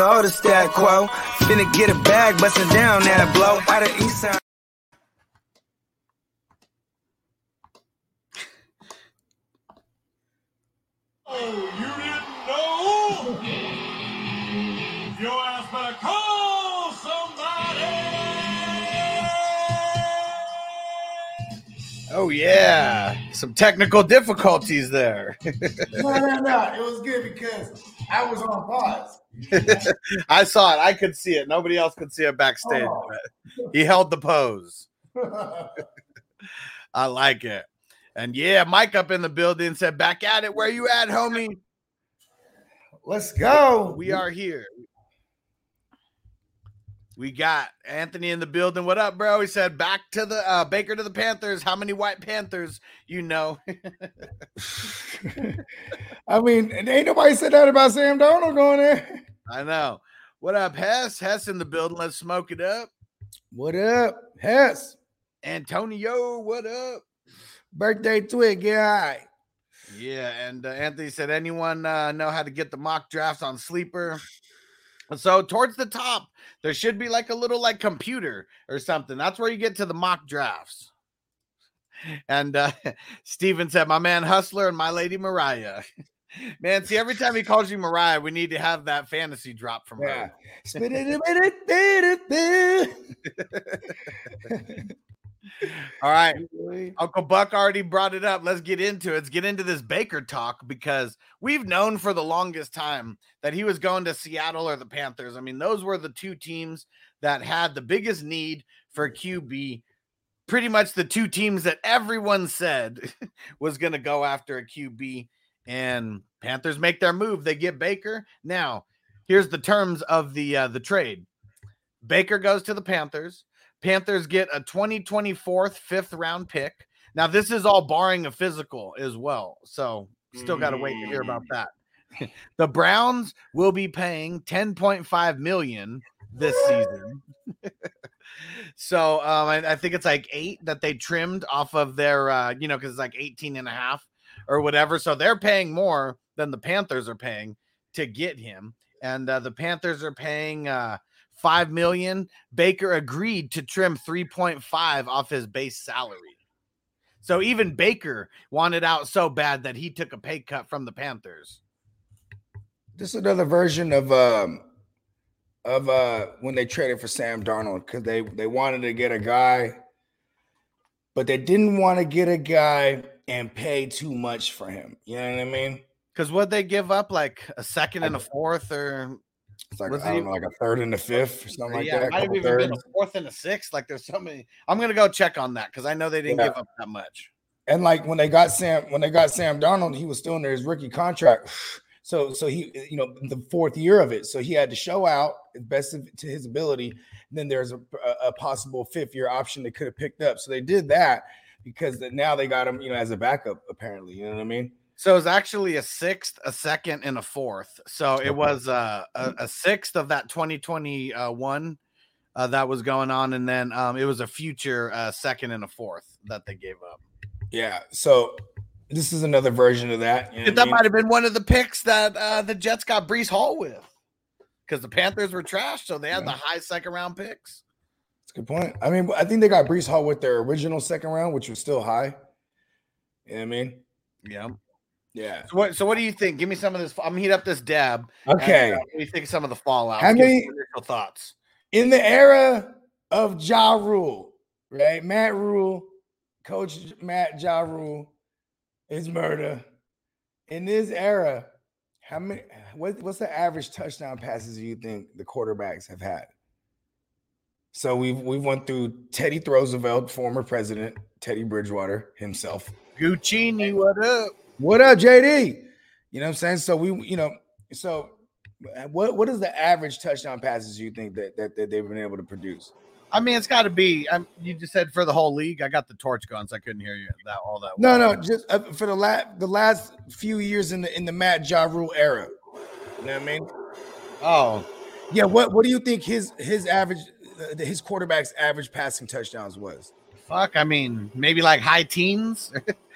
Know the stat quo. Finna get a bag, bustin' down that blow. Out of East Side. Oh, you didn't know? Your Oh yeah, some technical difficulties there. No, no, no. It was good because I was on pause. I saw it. I could see it. Nobody else could see it backstage. Oh. but he held the pose. I like it. And yeah, Mike up in the building said, "Back at it. Where you at, homie? Let's go. We are here." We got Anthony in the building. What up, bro? He said, "Back to the uh, Baker to the Panthers. How many White Panthers? You know." I mean, ain't nobody said that about Sam Darnold going there. I know. What up, Hess? Hess in the building. Let's smoke it up. What up, Hess? Antonio, what up? Birthday twig, yeah. Yeah, and uh, Anthony said, anyone uh, know how to get the mock drafts on Sleeper? So towards the top, there should be like a little like computer or something. That's where you get to the mock drafts. And uh, Steven said, my man Hustler and my lady Mariah. Man, see, every time he calls you Mariah, we need to have that fantasy drop from Yeah. her. All right. Uncle Buck already brought it up. Let's get into it. Let's get into this Baker talk because we've known for the longest time that he was going to Seattle or the Panthers. I mean, those were the two teams that had the biggest need for QB. Pretty much the two teams that everyone said was going to go after a QB. And Panthers make their move. They get Baker. Now, here's the terms of the uh, the trade. Baker goes to the Panthers. Panthers get a 2024 fifth round pick. Now, this is all barring a physical as well. So, still got to wait to hear about that. the Browns will be paying 10.5 million this season. so, um, I, I think it's like eight that they trimmed off of their, uh, you know, because it's like 18 and a half or whatever. So, they're paying more than the Panthers are paying to get him. And uh, the Panthers are paying, uh, five million. Baker agreed to trim 3.5 off his base salary. So even Baker wanted out so bad that he took a pay cut from the Panthers. This is another version of um of uh when they traded for Sam Darnold because they they wanted to get a guy, but they didn't want to get a guy and pay too much for him. You know what I mean? Because what they give up, like a second and a fourth, or It's like Was I don't know, like a third and a fifth or something like yeah, that. it might have even been a fourth and a sixth. Like there's so many. I'm gonna go check on that because I know they didn't Yeah. give up that much. And like when they got Sam, when they got Sam Darnold, he was still under his rookie contract. So, so he, you know, the fourth year of it. So he had to show out best of, to his ability. And then there's a, a, a possible fifth year option they could have picked up. So they did that because now they got him, you know, as a backup. Apparently, you know what I mean? So it was actually a sixth, a second, and a fourth. So it was uh, a, a sixth of that 2021 uh, that was going on, and then um, it was a future uh, second and a fourth that they gave up. Yeah. So this is another version of that. you know what I that mean? might have been one of the picks that uh, the Jets got Breece Hall with, because the Panthers were trash, so they had the high second round picks. That's a good point. I mean, I think they got Breece Hall with their original second round, which was still high. You know what I mean? Yeah. Yeah. So what? So what do you think? Give me some of this. I'm gonna heat up this dab. and, Okay. uh, what do you think of some of the fallout? How many- initial thoughts? in the era of Ja Rule, right? Matt Rhule, Coach Matt Ja Rule is murder. In this era, how many? What, what's the average touchdown passes you think the quarterbacks have had? So we've we've went through Teddy Roosevelt, former president, Teddy Bridgewater himself. Guccini, what up? What up, JD? You know what I'm saying? So we, you know, so what what is the average touchdown passes you think that that, that they've been able to produce? I mean, it's got to be. Um, you just said for the whole league. I got the torch guns. so I couldn't hear you that all that. No, well. no, just uh, for the last the last few years in the in the Matt Ja Rule era. You know what I mean? Oh, Yeah. What what do you think his his average uh, his quarterback's average passing touchdowns was? fuck. I mean, maybe like high teens,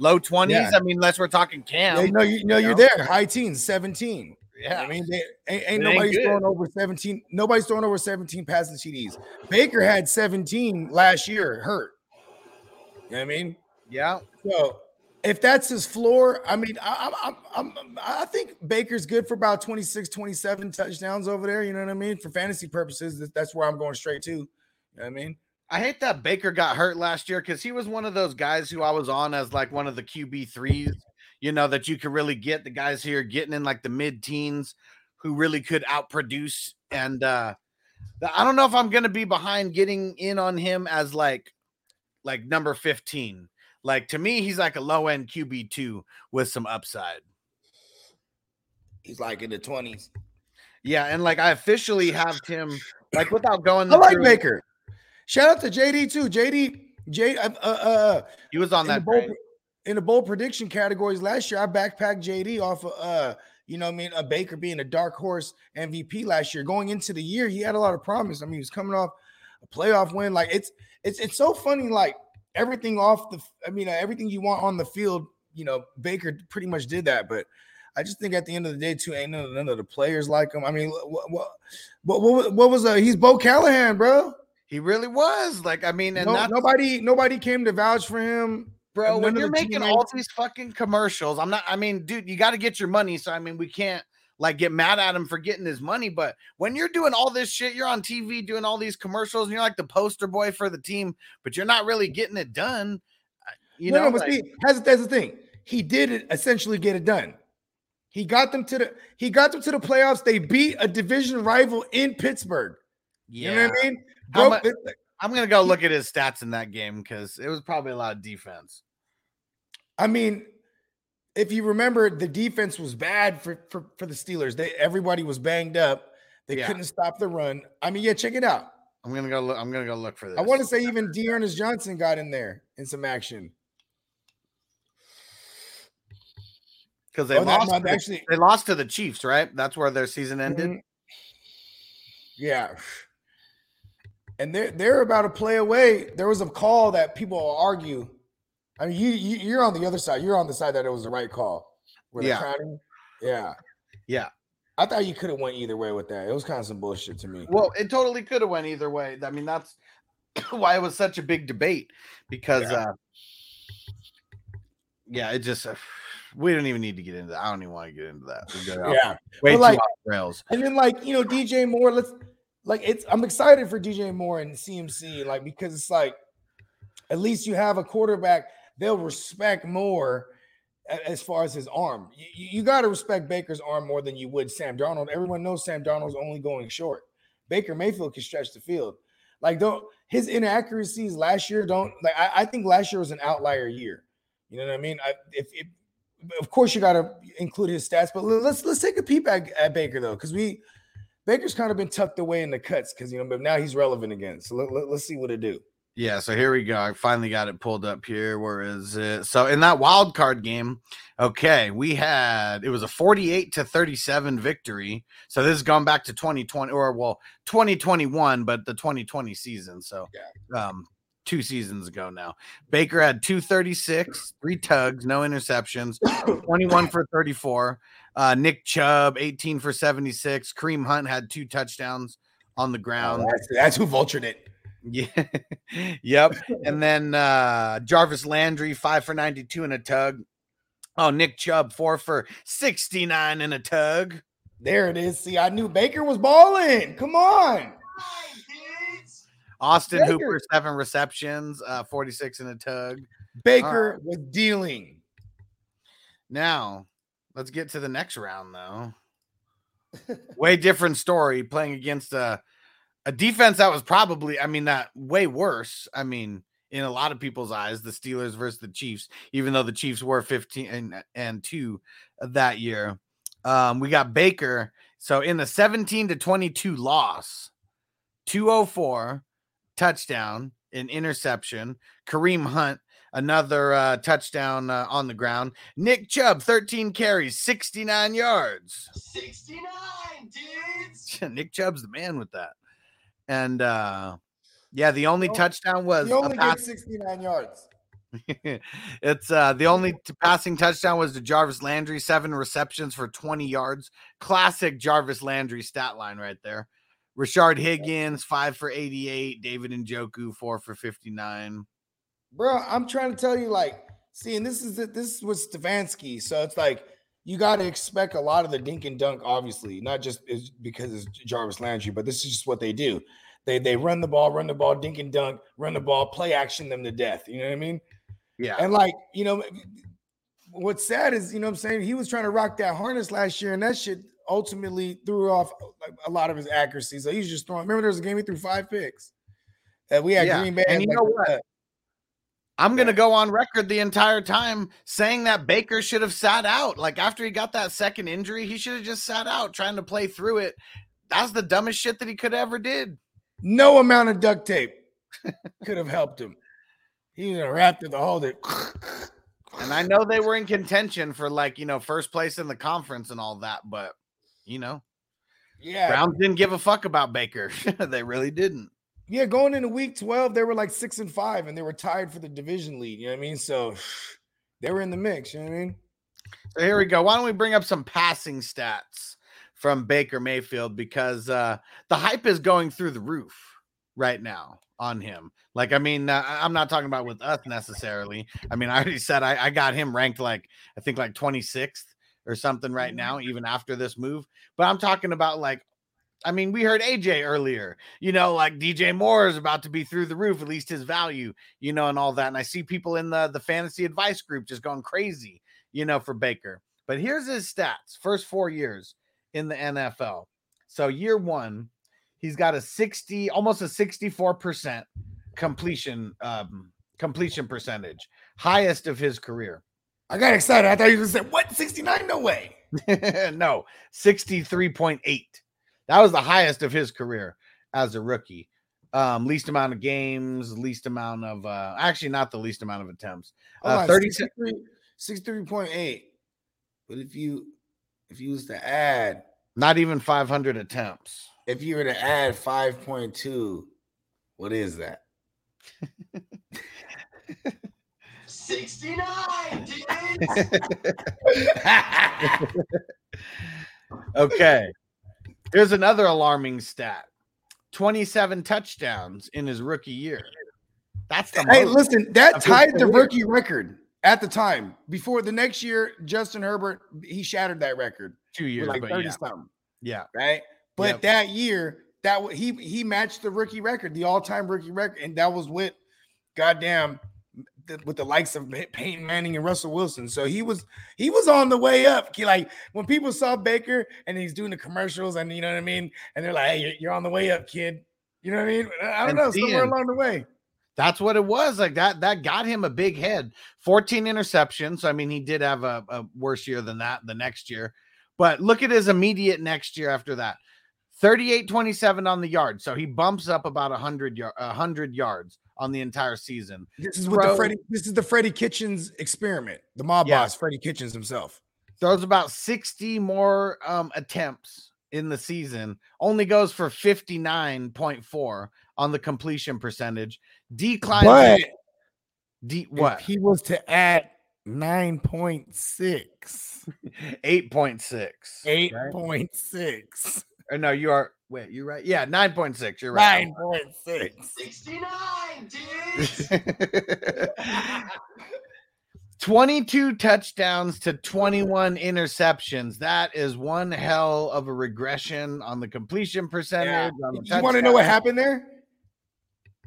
low twenties. Yeah. I mean, unless we're talking Cam. Yeah, no, you know you're there. High teens, 17. Yeah. I mean, they, ain't, ain't It ain't nobody's throwing over 17. Nobody's throwing over 17 passing TDs. Baker had 17 last year, hurt. You know what I mean? yeah. So if that's his floor, I mean, I, I'm, I'm, I'm, I think Baker's good for about 26, 27 touchdowns over there. You know what I mean? For fantasy purposes, that's where I'm going straight to. You know what I mean? I hate that Baker got hurt last year because he was one of those guys who I was on as like one of the QB threes, you know, that you could really get the guys here getting in like the mid teens who really could outproduce. And uh I don't know if I'm gonna be behind getting in on him as like like number 15. Like to me, he's like a low end QB two with some upside. He's like in the 20s. Yeah, and like I officially have him like without going I like through- Baker. Shout out to JD too. JD, J, uh, uh, uh, He was on that train. in the bold prediction categories last year, I backpacked JD off of uh, you know, I mean, a Baker being a dark horse MVP last year. Going into the year, he had a lot of promise. I mean, he was coming off a playoff win. Like it's it's it's so funny. Like everything off the, I mean, uh, everything you want on the field. You know, Baker pretty much did that, but. I just think at the end of the day, too, ain't none of, none of the players like him. I mean, what what what, what, what was uh he's Bo Callahan, bro. He really was. Like, I mean, and No, that's nobody nobody came to vouch for him. bro when you're making all these fucking commercials i'm not i mean dude you got to get your money so i mean we can't like get mad at him for getting his money but when you're doing all this shit you're on tv doing all these commercials and you're like the poster boy for the team but you're not really getting it done uh, you no, know no, but like- see, that's, that's the thing. He did it essentially get it done. He got them to the he got them to the playoffs. They beat a division rival in Pittsburgh. yeah You know what I mean? Broke mu- the- i'm gonna go look at his stats in that game because it was probably a lot of defense I mean, if you remember, the defense was bad for for, for the Steelers. They everybody was banged up. They Yeah. couldn't stop the run. I mean, yeah, check it out. i'm gonna go look i'm gonna go look for this I want to say even Dearness Johnson got in there in some action. because they Oh, lost no, to the- actually, they lost to the chiefs right that's where their season ended Mhm. Yeah. And they're they're about to play away. There was a call that people argue. I mean, you, you you're on the other side. You're on the side that it was the right call. Yeah. Yeah. yeah I thought you could have went either way with that. It was kind of some bullshit to me. Well, it totally could have went either way. I mean, that's why it was such a big debate because, Yeah. uh, yeah, it just uh, we don't even need to get into that. I don't even want to get into that. We go off- Yeah. way But, too like- off rails. And then like, you know, DJ Moore, let's like it's I'm excited for DJ Moore and CMC, like because it's like at least you have a quarterback they'll respect more as far as his arm. You, you got to respect Baker's arm more than you would Sam Darnold. Everyone knows Sam Darnold's only going short. Baker Mayfield can stretch the field. Like don't his inaccuracies last year don't like I, I think last year was an outlier year. You know what I mean? I, if, if of course you got to include his stats, but let's let's take a peep at, at Baker though, because we Baker's kind of been tucked away in the cuts because you know, but now he's relevant again. So let, let, us see what it do. Yeah, so here we go. I finally got it pulled up here. Where is it? So in that wild card game, okay, we had it was a 48 to 37 victory. So this has gone back to 2020 or well, 2021, but the 2020 season. So yeah. um two seasons ago now. Baker had 236, three tugs, no interceptions, 21 for 34. Uh Nick Chubb, 18 for 76. Kareem Hunt had two touchdowns on the ground. that's, that's who vultured it. Yeah. yep. And then uh Jarvis Landry, five for 92 in a tug. Oh, Nick Chubb, four for 69 in a tug. There it is. See, I knew Baker was balling. Come on. Austin Baker. Hooper, seven receptions, uh, 46 in a tug. Baker was dealing. Now, let's get to the next round, though. way different story playing against a, a defense that was probably, I mean, that way worse. I mean, in a lot of people's eyes, the Steelers versus the Chiefs, even though the Chiefs were 15 and, and 2 that year. Um, we got Baker. So in the 17 to 22 loss, 204 touchdown, an interception. Kareem Hunt, another uh, touchdown uh, on the ground. Nick Chubb, 13 carries, 69 yards. 69, dudes. Nick Chubb's the man with that. And uh, yeah, the only touchdown was He a only pass- 69 yards. it's uh the only t- passing touchdown was to Jarvis Landry, seven receptions for 20 yards. Classic Jarvis Landry stat line right there. Rashard Higgins, five for 88. David and Njoku, four for 59. Bro, I'm trying to tell you, like, see, and this is it. This was Stefanski. So it's like you got to expect a lot of the dink and dunk, obviously, not just because it's Jarvis Landry, but this is just what they do. They they run the ball, run the ball, dink and dunk, run the ball, play action them to death. You know what I mean? Yeah. And like, you know, what's sad is, you know what I'm saying? He was trying to rock that harness last year, and that shit ultimately threw off like, a lot of his accuracy. So he's just throwing. Remember, there was a game he threw five picks. That we had Yeah, Green Bay. and you like, know what? I'm going to go on record the entire time saying that Baker should have sat out. Like after he got that second injury, he should have just sat out trying to play through it. That's the dumbest shit that he could ever did. no amount of duct tape could have helped him. He was wrapped in the whole thing. And I know they were in contention for like, you know, first place in the conference and all that, but you know, Yeah. Browns didn't give a fuck about Baker. they really didn't. Yeah, going into week 12, they were like six and five and they were tied for the division lead. You know what I mean? So they were in the mix. You know what I mean? So here we go. Why don't we bring up some passing stats from Baker Mayfield because uh the hype is going through the roof right now on him. Like, I mean, uh, I'm not talking about with us necessarily. I mean, I already said I, I got him ranked like I think like 26th or something right now, even after this move. But I'm talking about like I mean, we heard AJ earlier, you know, like DJ Moore is about to be through the roof, at least his value, you know, and all that. And I see people in the the fantasy advice group just going crazy, you know, for Baker. But here's his stats first four years in the NFL. So year one, he's got a 60, almost a 64% completion um completion percentage, highest of his career. I got excited. I thought you were going to say, what? 69? No way. no, 63.8. That was the highest of his career as a rookie. Um, least amount of games, least amount of uh actually not the least amount of attempts. Hold Uh, on, 30 63 63.8. But if you if you was to add, not even 500 attempts. if you were to add 5.2, what is that? 69. Okay. Here's another alarming stat. 27 touchdowns in his rookie year. That's the Hey, listen, that tied the rookie record at the time. Before the next year, Justin Herbert, he shattered that record two years, like 30 yeah, something, yeah. right? But Yep. that year, that he he matched the rookie record, the all-time rookie record, and that was with goddamn the, with the likes of Peyton Manning and Russell Wilson. So he was he was on the way up. He, like when people saw Baker and he's doing the commercials, and you know what I mean, and they're like, "Hey, you're, on the way up, kid." You know what I mean? I don't And know, somewhere along the way. That's what it was. Like that, that got him a big head. 14 interceptions. I mean, he did have a, a worse year than that the next year. But look at his immediate next year after that. 38 27 on the yard. So he bumps up about 100 yard, 100 yards on the entire season. This is what Throw- the Freddie. This is the Freddie Kitchens experiment. The mob Yeah. boss, Freddie Kitchens himself. Throws about 60 more um, attempts in the season. Only goes for 59.4 on the completion percentage. Declines. But de- what? he was to add nine point six, 8.6 8.6. eight right? point six, Or no, you are. Wait, you're right. Yeah, nine point six. You're right. nine point six. 69, dudes. 22 touchdowns to 21 interceptions. That is one hell of a regression on the completion percentage. on the You want to know what happened there?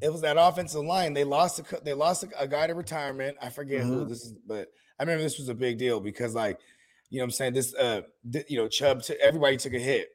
It was that offensive line. They lost a, they lost a, a guy to retirement. I forget who Mhm. this is, but I remember this was a big deal because like, you know what I'm saying? This uh th- you know, Chubb took everybody took a hit.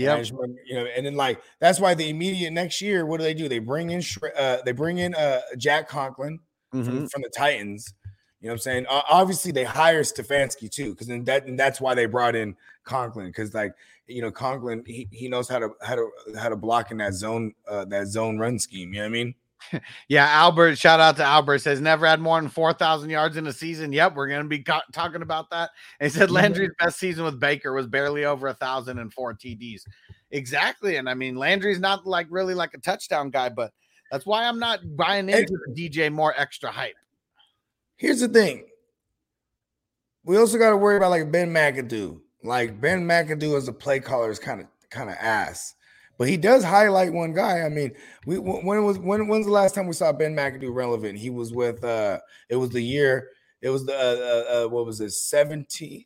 And I Yep. just remember, you know, and then like that's why the immediate next year, what do they do? They bring in uh, they bring in uh Jack Conklin from, Mhm. from the Titans. You know what I'm saying? O- obviously, they hire Stefanski too, because then that and that's why they brought in Conklin, because like you know, Conklin he, he knows how to how to how to block in that zone uh that zone run scheme. You know what I mean? Yeah, Albert, shout out to Albert says never had more than 4,000 yards in a season. Yep, we're going to be co- talking about that. And he said. Landry's best season with Baker was barely over a thousand and four TDs. Exactly. And I mean, Landry's not like really like a touchdown guy, but that's why I'm not buying into the DJ Moore extra hype. Here's the thing. We also got to worry about like Ben McAdoo. Like Ben McAdoo as a play caller is kind of kind of ass, but he does highlight one guy. I mean, we when was when when's the last time we saw Ben McAdoo relevant? He was with uh it was the year it was the uh, uh, uh what was it 17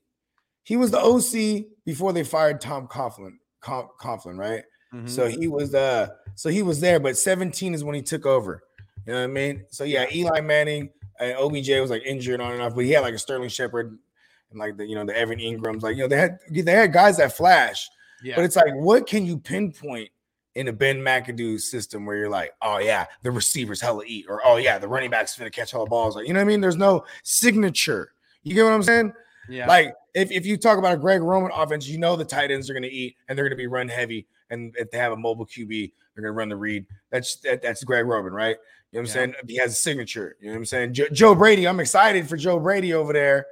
he was the OC before they fired Tom Coughlin Coughlin right Mm-hmm. so he was uh so he was there, but 17 is when he took over. You know what I mean? So yeah, Eli Manning and OBJ was like injured on and off, but he had like a Sterling Shepard and like the you know the Evan Engrams, like you know, they had they had guys that flash, yeah. but it's like, what can you pinpoint in a Ben McAdoo system where you're like, oh yeah, the receivers hella eat, or oh yeah, the running backs gonna catch all the balls. Like, you know what I mean? There's no signature. You get what I'm saying? yeah. Like if, if you talk about a Greg Roman offense, you know the tight ends are to eat and they're to be run heavy. And if they have a mobile QB, they're to run the read. That's that, that's Greg Roman, right? You know what I'm Yeah. saying? He has a signature. You know what I'm saying? Jo- Joe Brady, I'm excited for Joe Brady over there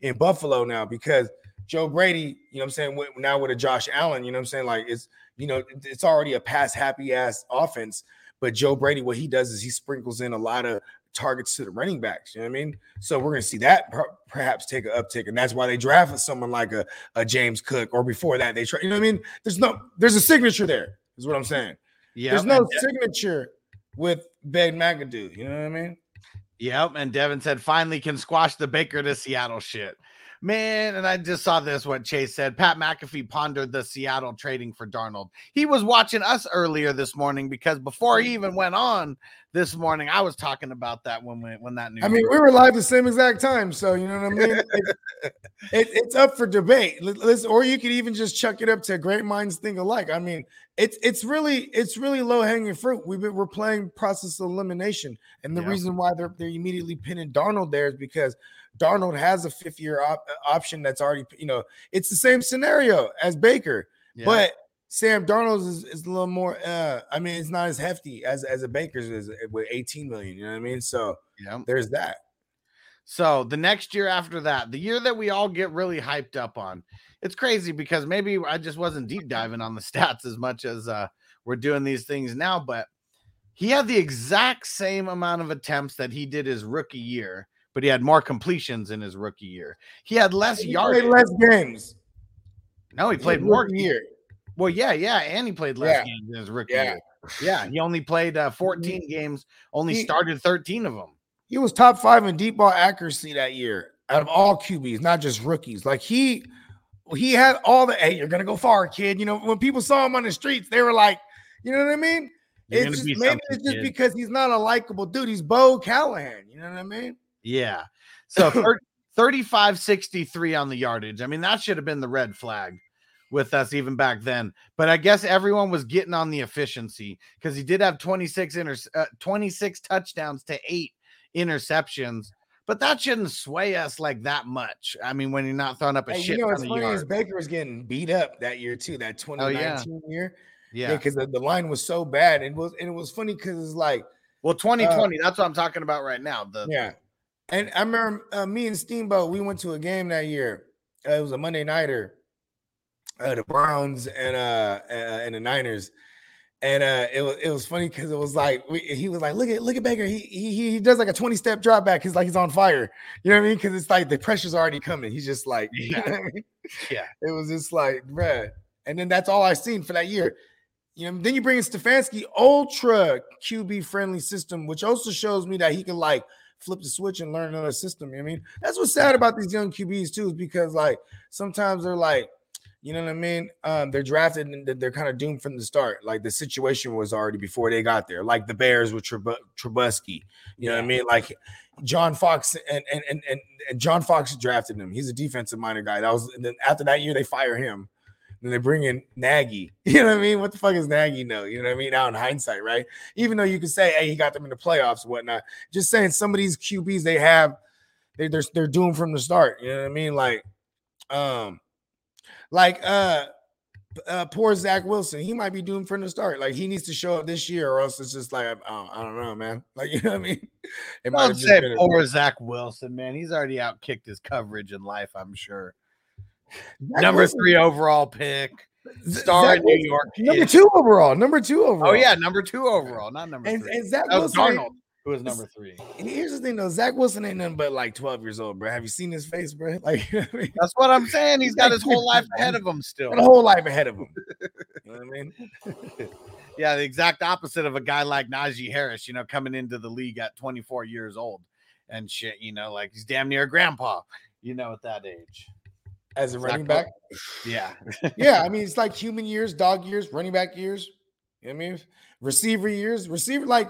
in Buffalo now because Joe Brady, you know what I'm saying? with- Now with a Josh Allen, you know what I'm saying? Like it's you know it's already a pass happy ass offense, but Joe Brady, what he does is he sprinkles in a lot of targets to the running backs. You know what I mean? So we're going to see that per- perhaps take an uptick, and that's why they drafted someone like a, a James Cook, or before that they try. You know what I mean? There's no there's a signature there. Is what I'm saying. Yeah. There's no De- signature with Ben McAdoo. You know what I mean? Yep. And Devin said, finally can squash the Baker to Seattle shit. Man, and I just saw this what Chase said. Pat McAfee pondered the Seattle trading for Darnold. He was watching us earlier this morning because before he mm-hmm. even went on this morning, I was talking about that when we, when that news. I mean, we were live the same exact time, so you know what I mean. It- it- it's up for debate. Li- Listen, or you could even just chuck it up to great minds think alike. I mean, it's it's really it's really low hanging fruit. We've been we're playing process elimination, and the Yeah. reason why they're they're immediately pinning Darnold there is because Darnold has a fifth year op- uh, option that's already you know it's the same scenario as Baker, Yeah. but Sam Darnold is, is a little more. Uh, I mean, it's not as hefty as as a Baker's is with 18 million. You know what I mean? So yeah. there's that. So the next year after that, the year that we all get really hyped up on, it's crazy because maybe I just wasn't deep diving on the stats as much as uh, we're doing these things now. But he had the exact same amount of attempts that he did his rookie year, but he had more completions in his rookie year. He had less yards. played less games. No, he played His more. year. Well, yeah, yeah, and he played less Yeah. games in his rookie Yeah. year. Yeah, he only played uh, 14 games, only He- started 13 of them. He was top five in deep ball accuracy that year out of all QBs, not just rookies. Like he he had all the hey, you're gonna go far, kid. You know, when people saw him on the streets, they were like, you know what I mean? You're it's just, be maybe it's just kid. because he's not a likable dude. He's Bo Callahan. You know what I mean? Yeah. So thir- 35 63 on the yardage. I mean, that should have been the red flag with us even back then. But I guess everyone was getting on the efficiency because he did have 26 inter- uh, 26 touchdowns to eight interceptions. But that shouldn't sway us like that much. I mean, when you're not throwing up a Hey, shit you know, it's funny yards. is Baker was getting beat up that year too, that 2019 year. Yeah, Yeah. because the, the line was so bad. It was and it was funny because it's like Well, 2020, that's what I'm talking about right now. The Yeah. And I remember uh, me and Steamboat, we went to a game that year. Uh, it was a Monday nighter. Uh, the Browns and uh, uh and the Niners. And uh it was it was funny because it was like we, he was like, look at look at Baker. He he he does like a 20 step drop back. He's like he's on fire. You know what I mean? Because it's like the pressure's already coming. He's just like, you know Yeah. I mean? Yeah. It was just like, bruh. And then that's all I seen for that year. You know, then you bring in Stefanski, ultra QB friendly system, which also shows me that he can like flip the switch and learn another system. You know what I mean, that's what's sad about these young QBs too, is because like sometimes they're like, you know what I mean? Um, they're drafted and they're- kind of doomed from the start. Like the situation was already before they got there, like the Bears with Trub- Trubisky. You know what I mean? Like John Fox and and and and, and John Fox drafted him. He's a defensive minded guy. That was and then after that year they fire him. Then they bring in Nagy. You know what I mean? What the fuck is Nagy know? You know what I mean? Now in hindsight, right? Even though you could say, hey, he got them in the playoffs and whatnot. Just saying some of these QBs they have, they, they're they're doomed from the start. You know what I mean? Like, um, like uh uh, poor Zach Wilson, he might be doomed from the start. Like he needs to show up this year, or else it's just like I, I don't know, man. Like you know what I mean? It might have say poor Zach Wilson, man. He's already outkicked his coverage in life, I'm sure. Zach Number Wilson- three overall pick, star Zach in New York. number two overall, number two overall. Oh yeah, number two overall, not number and, three. and Zach Wilson. Ain't- Darnold, who was number three. And here's the thing though, Zach Wilson ain't nothing but like 12 years old, bro. Have you seen his face, bro? Like, you know I mean? That's what I'm saying. He's got his whole life ahead of him still. Got a whole life ahead of him. You know what I mean? Yeah, the exact opposite of a guy like Najee Harris, you know, coming into the league at 24 years old and shit, you know, like he's damn near a grandpa, you know, at that age. As a Zach running back. Yeah. yeah, I mean, it's like human years, dog years, running back years. You know what I mean? Receiver years, receiver like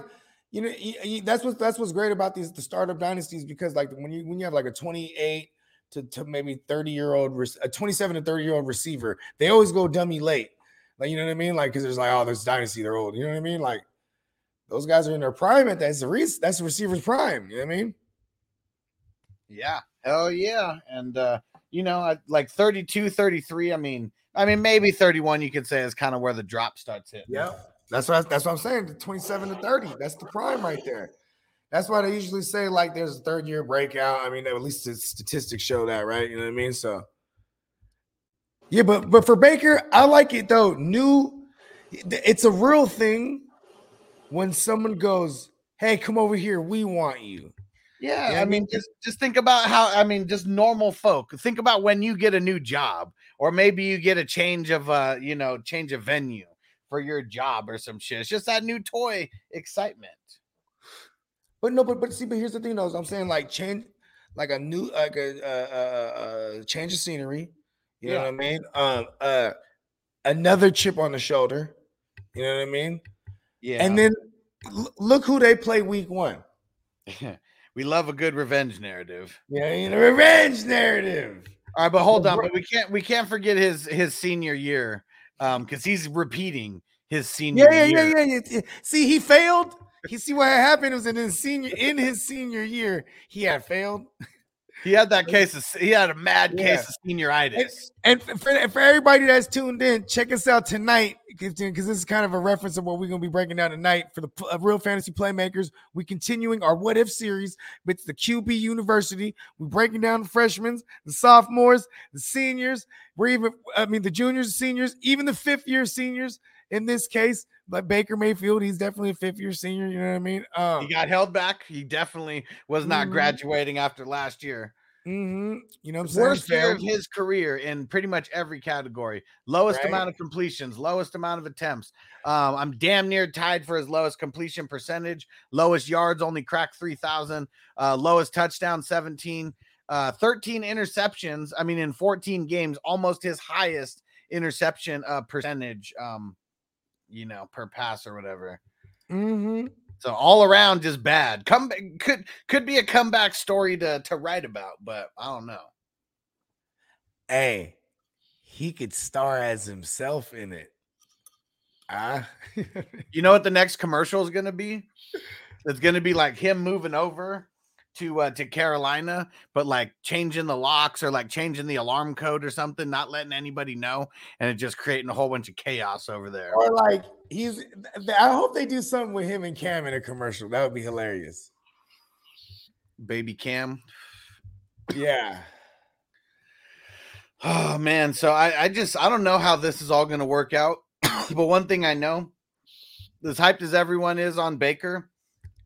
you know y- y- that's what that's what's great about these the startup dynasties because like when you when you have like a 28 to, to maybe 30 year old a 27 to 30 year old receiver, they always go dummy late. Like you know what I mean? Like because there's like oh this dynasty they're old. You know what I mean? Like those guys are in their prime at that's the re- that's the receiver's prime. You know what I mean? Yeah. Hell yeah. And uh, you know, at like 32, 33, I mean, I mean, maybe 31 you could say is kind of where the drop starts hitting. Yeah, that's what I, that's what I'm saying. The 27 to 30, that's the prime right there. That's why they usually say like there's a third year breakout. I mean, at least the statistics show that, right? You know what I mean? So yeah, but but for Baker, I like it though. New, it's a real thing when someone goes, "Hey, come over here, we want you." Yeah, Yeah, I mean, just just think about how I mean, just normal folk. Think about when you get a new job, or maybe you get a change of uh, you know, change of venue for your job or some shit. It's just that new toy excitement. But no, but but see, but here's the thing, though. I'm saying like change, like a new, like a uh, uh, uh, change of scenery. You know Yeah. what I mean? Um, uh, another chip on the shoulder. You know what I mean? Yeah, And then l- look who they play week one. we love a good revenge narrative. Yeah, you know, revenge narrative. All right, but hold on, but we can't we can't forget his his senior year, um, because he's repeating his senior Yeah, yeah, year. yeah, yeah, yeah. See, he failed. He see what happened It was in his senior in his senior year, he had failed. He had that case of he had a mad Yeah. case of senioritis. And for, for, for everybody that's tuned in, check us out tonight because this is kind of a reference of what we're going to be breaking down tonight for the uh, real fantasy playmakers. We continuing our what if series with the QB University. We're breaking down the freshmen, the sophomores, the seniors. We're even, I mean, the juniors, seniors, even the fifth year seniors. In this case, like Baker Mayfield, he's definitely a fifth year senior. You know what I mean? Um, He got held back. He definitely was not Mhm. graduating after last year. mhm. You know what I'm saying? Worst year of his career in pretty much every category. Lowest Right. amount of completions, lowest amount of attempts. Um, I'm damn near tied for his lowest completion percentage, lowest yards, only cracked 3,000, uh, lowest touchdown, 17, uh, 13 interceptions. I mean, in 14 games, almost his highest interception uh, percentage, um, you know, per pass or whatever. Mhm. So all around just bad. Come could could be a comeback story to to write about, but I don't know. Hey, he could star as himself in it. Ah, You know what the next commercial is going to be? It's going to be like him moving over to uh, to Carolina, but like changing the locks or like changing the alarm code or something, not letting anybody know, and it just creating a whole bunch of chaos over there. or like he's, I hope they do something with him and Cam in a commercial. That would be hilarious. Baby Cam. Yeah. Oh man, so I I just I don't know how this is all going to work out, but one thing I know, as hyped as everyone is on Baker,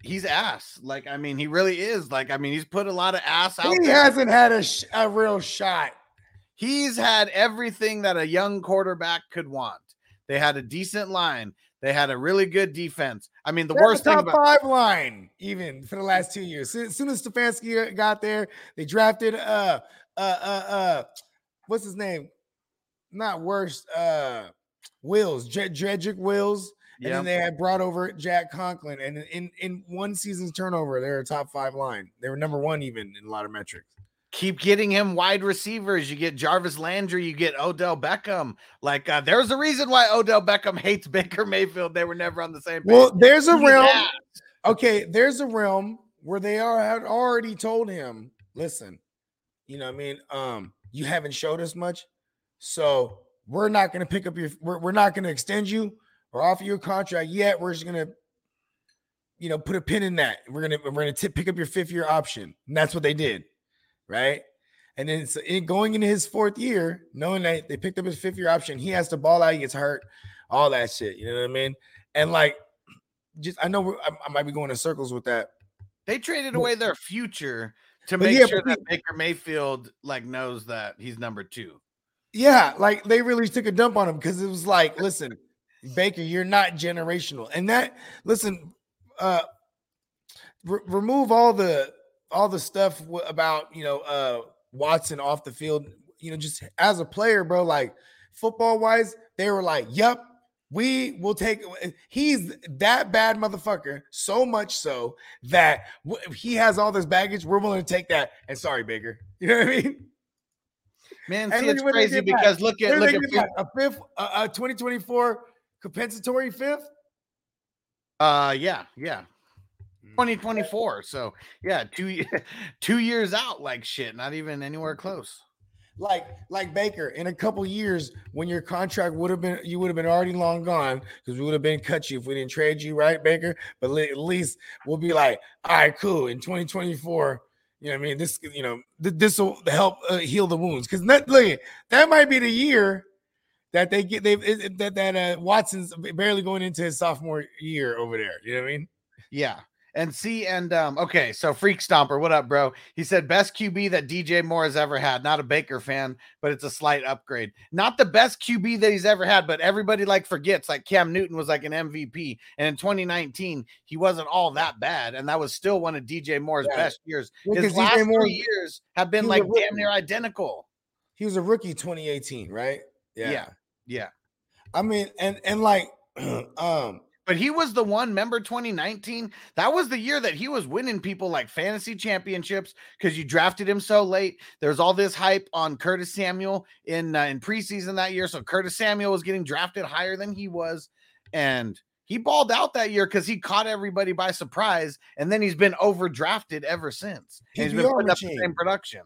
he's ass. Like I mean, he really is. Like I mean, he's put a lot of ass out He there. hasn't had a, sh- a real shot. He's had everything that a young quarterback could want. They had a decent line. They had a really good defense. I mean, the They worst a thing top about five line, even for the last two years. As soon as Stefanski got there, they drafted uh uh uh uh what's his name? Not worse, uh Wills, Dre- Dredrick Wills. And yeah, then they had brought over Jack Conklin. And in, in one season's turnover, they're a top five line. They were number one even in a lot of metrics. keep getting him wide receivers. You get Jarvis Landry, you get Odell Beckham. Like uh, there's a reason why Odell Beckham hates Baker Mayfield. They were never on the same page. Well, there's a realm. that. Okay, there's a realm where they are had already told him, listen, you know what I mean? Um, you haven't showed us much. So we're not gonna pick up your we're, we're not gonna extend you or offer you a contract yet. We're just gonna you know put a pin in that. We're gonna we're gonna tip, pick up your fifth year option. And that's what they did, right? And then so in going into his fourth year, knowing that they picked up his fifth year option, he has to ball out, he gets hurt, all that shit. You know what I mean? And like, just I know I, I might be going in circles with that. They traded away their future to But make yeah, sure that Baker Mayfield like knows that he's number two. Yeah, like they really took a dump on him because it was like, listen, Baker, you're not generational. And that, listen, uh, re- remove all the all the stuff w- about you know uh Watson off the field. You know, just as a player, bro. Like football wise, they were like, "Yep, we will take." He's that bad motherfucker, so much so that w- he has all this baggage, we're willing to take that. And sorry, Baker. You know what I mean? Man, see, it's at what they crazy back. because look at look at a fifth, uh, a 2024 compensatory fifth. uh yeah, yeah. Mm. 2024. So yeah, two two years out, like shit, not even anywhere close. Like, like Baker, in a couple years, when your contract would have been, you would have been already long gone because we would have been cut you if we didn't trade you, right, Baker? But le- at least we'll be like, all right, cool. In 2024, you know, what I mean, this, you know, th- this will help uh, heal the wounds because that, look, that might be the year that they get they that that uh, Watson's barely going into his sophomore year over there. You know what I mean? Yeah. And see, and um, okay, so Freak Stomper, what up, bro? He said best QB that DJ Moore has ever had. Not a Baker fan, but it's a slight upgrade. Not the best QB that he's ever had, but everybody like forgets like Cam Newton was like an MVP, and in 2019 he wasn't all that bad, and that was still one of DJ Moore's Yeah. best years. His last Moore- three years have been like damn near identical. He was a rookie 2018, right? Yeah. Yeah. I mean, and and like, um, But he was the one, member 2019? That was the year that he was winning people like fantasy championships because you drafted him so late. There's all this hype on Curtis Samuel in uh, in preseason that year. So Curtis Samuel was getting drafted higher than he was. And he balled out that year because he caught everybody by surprise. And then he's been overdrafted ever since. He's been putting up the same production.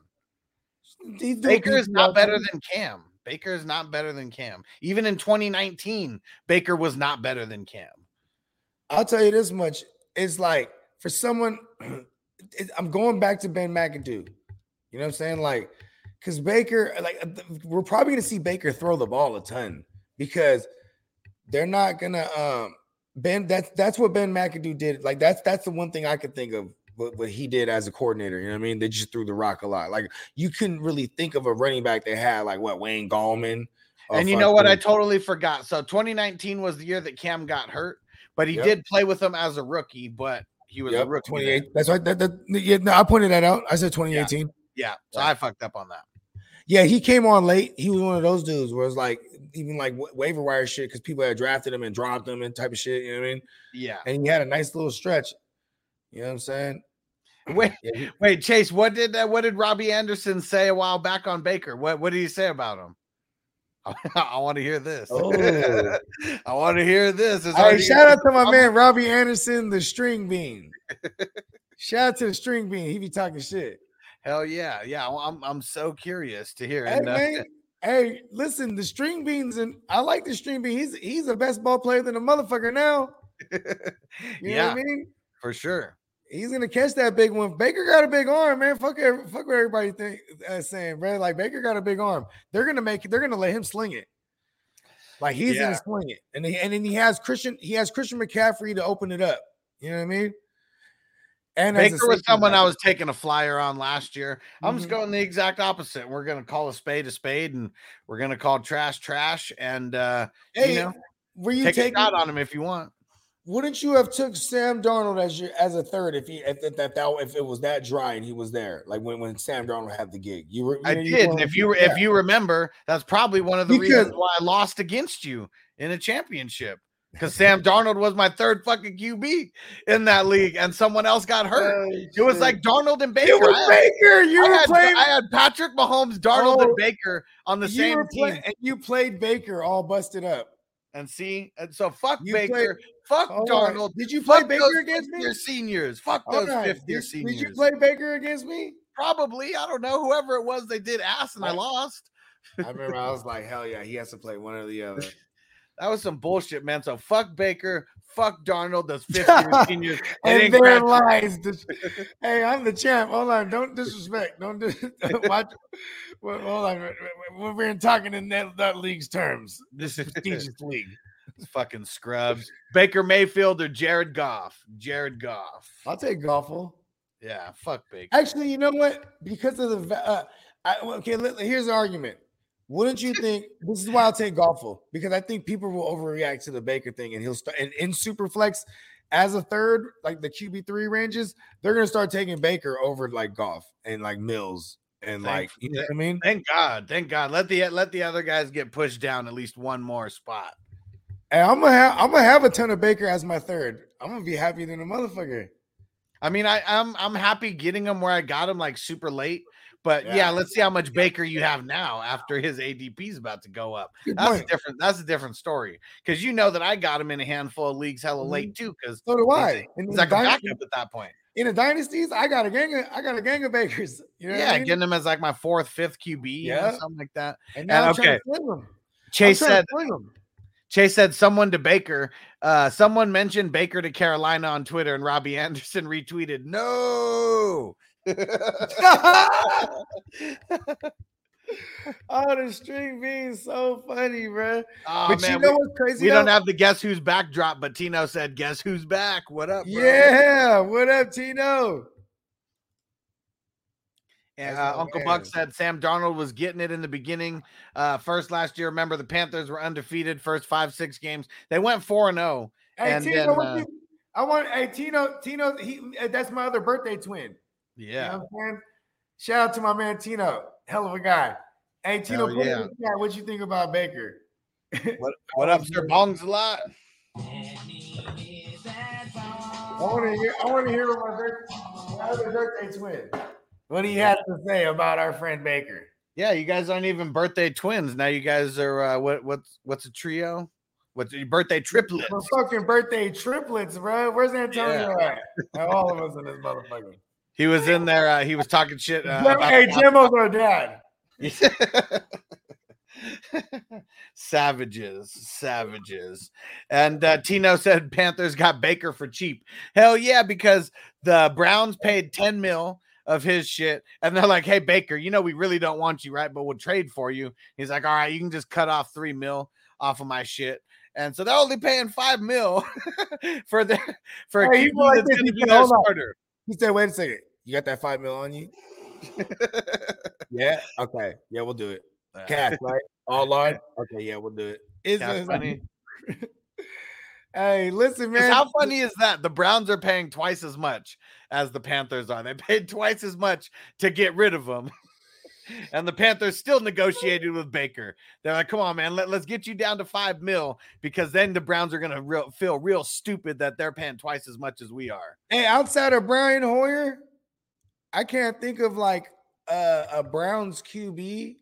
Baker is not better than Cam. Baker is not better than Cam. Even in 2019, Baker was not better than Cam. I'll tell you this much: it's like for someone, I'm going back to Ben McAdoo. You know what I'm saying? Like, because Baker, like, uh, we're probably gonna see Baker throw the ball a ton because they're not gonna. um Ben, that's that's what Ben McAdoo did. Like, that's that's the one thing I could think of. What, what he did as a coordinator, you know what I mean? They just threw the rock a lot. Like you couldn't really think of a running back they had like what Wayne Gallman. And you uh, know what? I totally forgot. So 2019 was the year that Cam got hurt, but he Yep. did play with them as a rookie, but he was a rookie. 28. then. That's right. That, that, yeah, no, I pointed that out. I said 2018. Yeah. So Yeah. I fucked up on that. Yeah, he came on late. He was one of those dudes where it's like even like wa- waiver wire shit because people had drafted him and dropped him and type of shit. You know what I mean? Yeah. And he had a nice little stretch. You know what I'm saying? Wait, Yeah, wait, Chase, what did uh, what did Robbie Anderson say a while back on Baker? What what did he say about him? I want to hear this. Oh. I want to hear this. All right, shout out to my man Robbie Anderson, the string bean. shout out to the string bean. He be talking shit. Hell yeah, yeah. I'm I'm so curious to hear. Hey And, uh, man, hey, listen, the string beans and I like the string bean. He's he's a best ball player than a motherfucker now. You know yeah, what I mean? for sure. He's gonna catch that big one. Baker got a big arm, man. Fuck, every- fuck what everybody think uh, saying, bro. Like Baker got a big arm. They're gonna make it. They're gonna let him sling it. Like he's Yeah. gonna sling it, and he, and then he has Christian. He has Christian McCaffrey to open it up. You know what I mean? And Baker was someone I was taking a flyer on last year. I'm just Mhm. going the exact opposite. We're gonna call a spade a spade, and we're gonna call trash trash, and uh, Hey, you know, were you take a taking? shot on him if you want. Wouldn't you have took Sam Darnold as your as a third if he if that, that, that if it was that dry and he was there like when when Sam Darnold had the gig? You were. You I know, did. Wanna- if you yeah. if you remember, that's probably one of the Because- reasons why I lost against you in a championship. because Sam Darnold was my third fucking QB in that league, and someone else got hurt. Oh, it was like Darnold and Baker. I had- Baker. You I were had, playing. I had Patrick Mahomes, Darnold, Oh, and Baker on the same were team. and you played Baker all busted up. And see, and so fuck You Baker, played- fuck on. Darnold. Did you play Fuck Baker against me? fifth-year seniors. Fuck those on. fifth year seniors. did you play Baker against me? Probably. I don't know. Whoever it was, they did ass and I lost. I remember I was like, hell yeah, he has to play one or the other. That was some bullshit, man. So fuck Baker, fuck Darnold, those fifth year seniors. And there lies. The, hey, I'm the champ. Hold on, don't disrespect. Don't do, watch. Well, hold on, we're- we're talking in that, that league's terms. This is prestigious league. Fucking scrubs. Baker Mayfield or Jared Goff. Jared Goff. I'll take Goffle. Yeah, fuck Baker. Actually, you know what? Because of the uh, I, okay, let- here's the argument. Wouldn't you think this is why I'll take Goffle because I think people will overreact to the Baker thing and he'll start and in Superflex as a third, like the QB three ranges, they're gonna start taking Baker over like Goff and like Mills and like you know what I mean. Thank God. Thank God. Let the let the other guys get pushed down at least one more spot. And I'm gonna have I'm gonna have a ton of Baker as my third. I'm gonna be happy than a motherfucker. I mean, I, I'm I'm happy getting him where I got him like super late. But yeah. Yeah. let's see how much Baker you have now after his ADP is about to go up. Good That's a different. That's a different story because you know that I got him in a handful of leagues hella Mhm. late too. Because So do I. In he's the like a dynasty- backup at that point. in the dynasties, I got a gang of I got a gang of Bakers. You know yeah, I mean? getting him as like my fourth, fifth QB, yeah, something like that. and now and I'm trying okay. them. Chase said to fling 'em. Chase said someone to Baker. Uh, someone mentioned Baker to Carolina on Twitter, and Robbie Anderson retweeted, "No." Oh, the string being so funny, bro. Oh but man, you know we, what's crazy? we don't have the guess who's backdrop, but Tino said, "Guess who's back?" What up? Bro? Yeah, what up, Tino? And uh, Uncle. Buck said Sam Darnold was getting it in the beginning. Uh, first last year, remember the Panthers were undefeated first five six games. They went four and oh. zero. Hey, And Tino, then, what uh, you, I want. Hey, Tino, Tino, he uh, that's my other birthday twin. You Yeah, know what I'm saying? Shout out to my man Tino, hell of a guy. Hey, Tino, in yeah. chat what you think about Baker? what up, Sir Bongs a lot? I want to hear. I want to hear what my, my other birthday twin. What he has to say about our friend Baker. Yeah, you guys aren't even birthday twins. Now you guys are uh, what what's what's a trio? What's your birthday triplets? We're fucking birthday triplets, bro. Where's Antonio at? And all of us in this motherfucker. He was in there. Uh, he was talking shit. Uh, Jim- about hey, Jimbo's our dad. savages, savages. And uh, Tino said Panthers got Baker for cheap. Hell yeah, because the Browns paid 10 mil of his shit. And they're like, hey, Baker, you know, we really don't want you, right? But we'll trade for you. He's like, all right, you can just cut off three mil off of my shit. And so they're only paying five mil for the for a Hey, he like that's going to be said, their starter. He said, wait a second. You got that five mil on you? Yeah. Okay. Yeah, we'll do it. Cash, right? All line. Okay. Yeah, we'll do it. It's, That's it's like- funny. Hey, listen, man. How funny is that? The Browns are paying twice as much as the Panthers are. They paid twice as much to get rid of him. And the Panthers still negotiated with Baker. They're like, come on, man, let, let's get you down to five mil because then the Browns are going to real, feel real stupid that they're paying twice as much as we are. Hey, outside of Brian Hoyer, I can't think of like uh, a Browns QB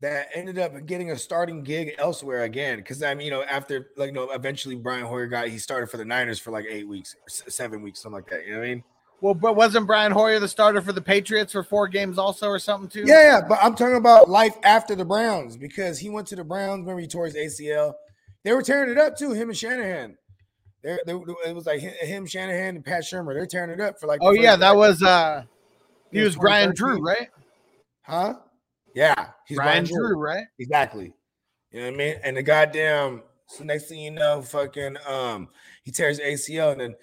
that ended up getting a starting gig elsewhere again. Because I mean, you know, after like you know, eventually Brian Hoyer got he started for the Niners for like eight weeks, seven weeks, something like that. You know what I mean? Well, but wasn't Brian Hoyer the starter for the Patriots for four games also or something too? Yeah, yeah, but I'm talking about life after the Browns because he went to the Browns. Remember, he tore his ACL. They were tearing it up too. Him and Shanahan. They're, they it was like him, Shanahan, and Pat Shurmur. They're tearing it up for like. Oh, yeah, that was, uh, he was Brian Drew, right? Huh? Yeah, he's Brian Drew, right? Exactly. You know what I mean? And the goddamn. So next thing you know, fucking um, he tears ACL, and then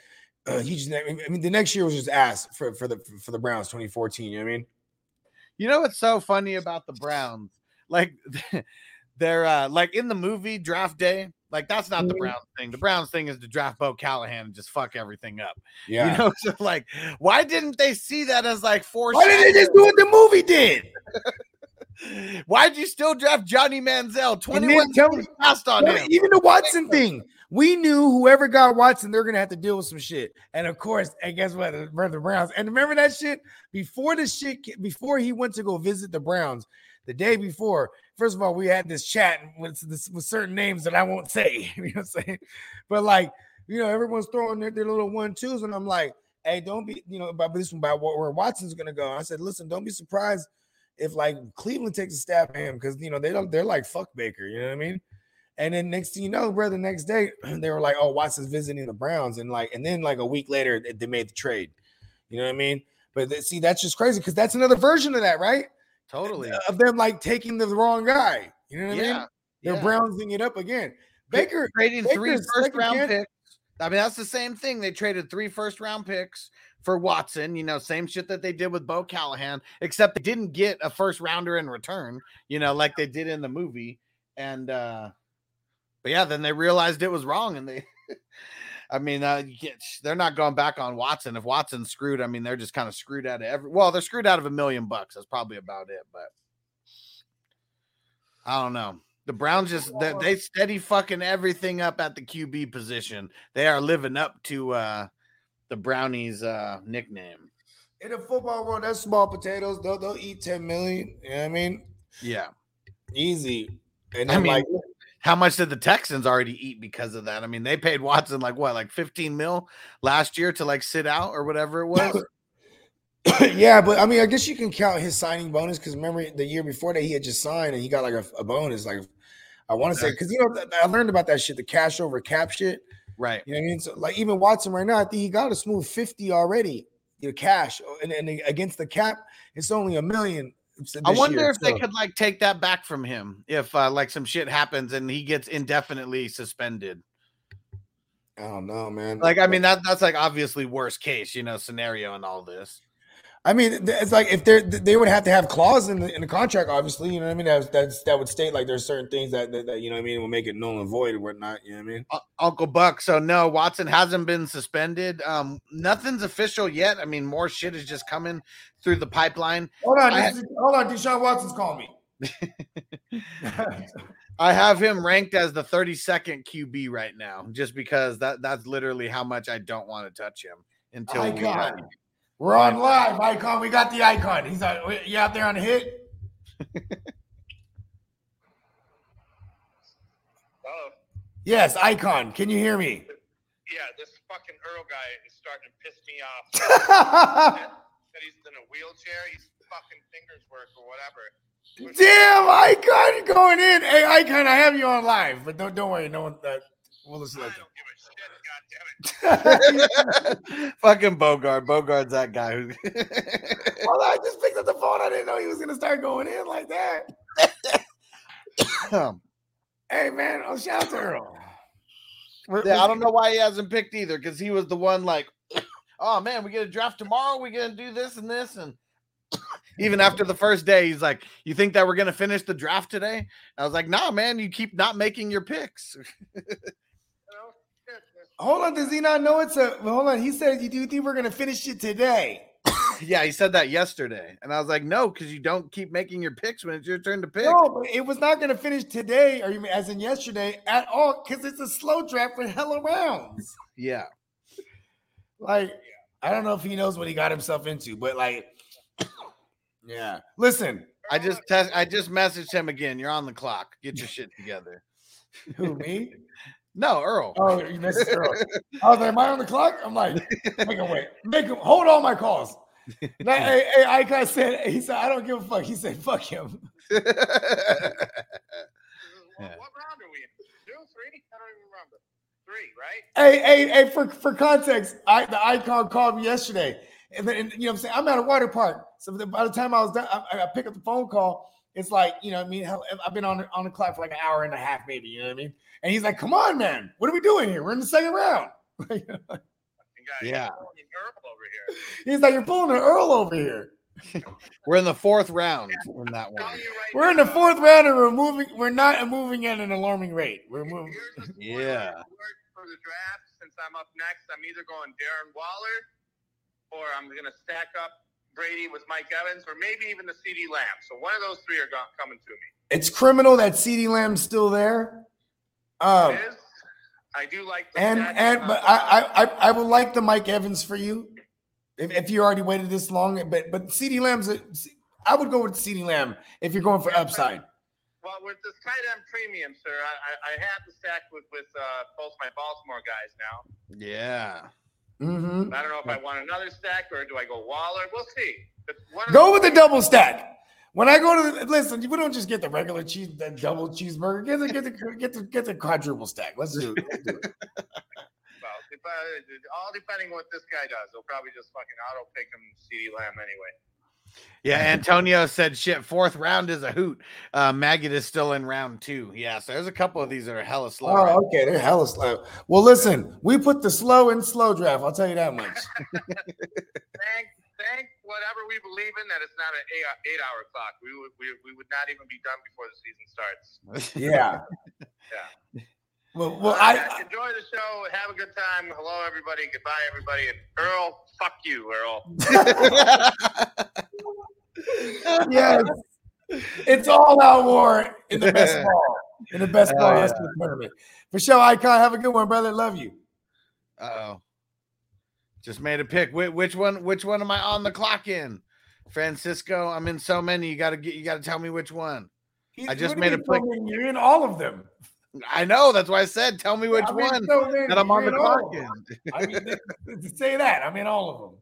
uh, he just. I mean, the next year was just ass for for the for the Browns, 2014. You know what I mean? You know what's so funny about the Browns? Like they're uh like in the movie Draft Day, like that's not the Mhm. Browns thing. The Browns thing is to draft Bo Callahan and just fuck everything up. Yeah. You know, so like why didn't they see that as like four Why did they just do what the movie did? Why'd you still draft Johnny Manziel? 21 then me, passed on him. even the Watson thing. We knew whoever got Watson, they're gonna have to deal with some shit. And of course, and guess what? The Browns. And remember that shit before the shit before he went to go visit the Browns. The day before, first of all, we had this chat with, this, with certain names that I won't say. You know what I'm saying? But like, you know, everyone's throwing their, their little one twos, and I'm like, hey, don't be, you know, about this one about where Watson's gonna go. I said, listen, don't be surprised if like Cleveland takes a stab at him because you know they don't they're like fuck Baker, you know what I mean? And then next thing you know, bro, the next day they were like, "Oh, Watson's visiting the Browns," and like, and then like a week later they- they made the trade. You know what I mean? But th- see, that's just crazy because that's another version of that, right? Totally. Of them like taking the wrong guy. You know what I mean? They're yeah. Brownsing it up again. Baker, trading three first round picks. I mean, that's the same thing. They traded three first round picks for Watson, you know, same shit that they did with Bo Callahan, except they didn't get a first rounder in return, you know, like they did in the movie. And uh but yeah, then they realized it was wrong and they I mean, uh, they're not going back on Watson. If Watson's screwed, I mean, they're just kind of screwed out of every. Well, they're screwed out of a million bucks. That's probably about it. But I don't know. The Browns just they, they steady fucking everything up at the QB position. They are living up to uh the Brownies uh nickname. in the football world, that's small potatoes. They'll, they'll eat 10 million. You know what I mean? Yeah. Easy. And I I'm mean, like, How much did the Texans already eat because of that? I mean, they paid Watson like what, like 15 mil last year to like sit out or whatever it was. yeah, but I mean, I guess you can count his signing bonus because remember the year before that he had just signed and he got like a, a bonus. Like I want to say because you know I learned about that shit, the cash over cap shit. right. You know what I mean? So like even Watson right now, I think he got a smooth fifty already. Your cash oh, and, and against the cap, it's only a million. I wonder year, if they could like take that back from him if uh, like some shit happens and he gets indefinitely suspended. I don't know, man. Like, I mean, that that's like obviously worst case, you know, scenario and all this. I mean, it's like if they're they would have to have clause in the in the contract, obviously. You know what I mean? That's that's that would state like there's certain things that, that, that you know what I mean will make it null and void and whatnot. You know what I mean? U- Uncle Buck. So no, Watson hasn't been suspended. Um, nothing's official yet. I mean, more shit is just coming through the pipeline. Hold on, I- hold on. Deshaun Watson's calling me. I have him ranked as the 32nd QB right now, just because that that's literally how much I don't want to touch him until uh, icon. We're on live, icon. We got the icon. He's out. You out there on the hit? Oh, Yes, icon. Can you hear me? yeah, this fucking Earl guy is starting to piss me off. that he's in a wheelchair. He's fucking fingers work or whatever. Damn, icon going in. Hey, icon, I have you on live, but don't don't worry. No one. Uh, we'll listen I to don't give a damn it. fucking Bogart. Bogart's that guy who. Well, I just picked up the phone. I didn't know he was gonna start going in like that. Hey, man. Oh, shout out to Earl. Yeah, I don't know why he hasn't picked either because he was the one like, oh man, we get a draft tomorrow. We're gonna do this and this and even after the first day, he's like, "You think that we're gonna finish the draft today?" I was like, "Nah, man, you keep not making your picks." You know? Shit, this- Hold on. Does he not know it's a? well, Hold on. He said, Do "You do think we're gonna finish it today?" yeah, he said that yesterday, and I was like, "No, because you don't keep making your picks when it's your turn to pick." No, but it was not gonna finish today, or you mean as in yesterday at all, because it's a slow draft with hella rounds. Yeah, Like, I don't know if he knows what he got himself into, but like, yeah. Listen, I just test. I just messaged him again. You're on the clock. Get your shit together. who me? No, Earl. Oh, you missed. Earl. I was like, "Am I on the clock?" I'm like, "Make him wait. Make him hold all my calls." Now, hey, hey, Icon said, "He said I don't give a fuck." He said, "Fuck him." What, what round are we in? Two, three? I don't even remember. Three, right? Hey, hey, hey, for, for context, I the icon called me yesterday. And then, and, you know what I'm saying? I'm at a water park. So the- by the time I was done, I, I pick up the phone call. It's like, you know what I mean? I've been on, on the clock for like an hour and a half, maybe. You know what I mean? And he's like, come on, man. What are we doing here? We're in the second round. Fucking Yeah. over here. he's like, you're pulling an Earl over here. We're in the fourth round in that one. Right We're in the fourth round and we're moving. We're not moving at an alarming rate. We're moving. Here's a spoiler Yeah. For the draft, since I'm up next, I'm either going Darren Waller or I'm going to stack up Brady with Mike Evans or maybe even the CeeDee Lamb. So one of those three are go- coming to me. It's criminal that CeeDee Lamb's still there. Um, Is I do like the And and but I I I, I would like the Mike Evans for you. If, if you already waited this long, but but CeeDee Lamb's a, I would go with CeeDee Lamb if you're going for upside. Well, with this tight end premium, sir, I, I, I have the stack with with uh, both my Baltimore guys now. Yeah. Mm-hmm. I don't know if I want another stack or do I go Waller. We'll see. But one of Go with the double stack. When I go to the listen, we don't just get the regular cheese, the double cheeseburger. Get the get the get the get the quadruple stack. Let's do it. Let's do it. Well, if all depending what this guy does, he'll probably just fucking auto pick him CeeDee Lamb anyway. Yeah, Antonio said shit. Fourth round is a hoot. Uh Maggot is still in round two. Yeah, so there's a couple of these that are hella slow. Oh, okay, they're hella slow. Well, listen, we put the slow in slow draft. I'll tell you that much. Thank, thank whatever we believe in that it's not an eight, eight hour clock. We would we, we would not even be done before the season starts. Yeah. Yeah. Well, well, All right, I guys, enjoy the show. Have a good time. Hello, everybody. Goodbye, everybody. And Earl, fuck you, Earl. yes, it's all out war in the best ball in the best ball Hell high tournament. For sure, Icon. Have a good one, brother. Love you. Uh-oh. Just made a pick. Which, one? Which one am I on the clock in? Francisco. I'm in so many. You gotta get. You gotta tell me which one. I just made a pick. mean? You're in all of them. I know. That's why I said. Tell me which I mean, one so that I'm on the clock in. I mean, say that. I'm in all of them.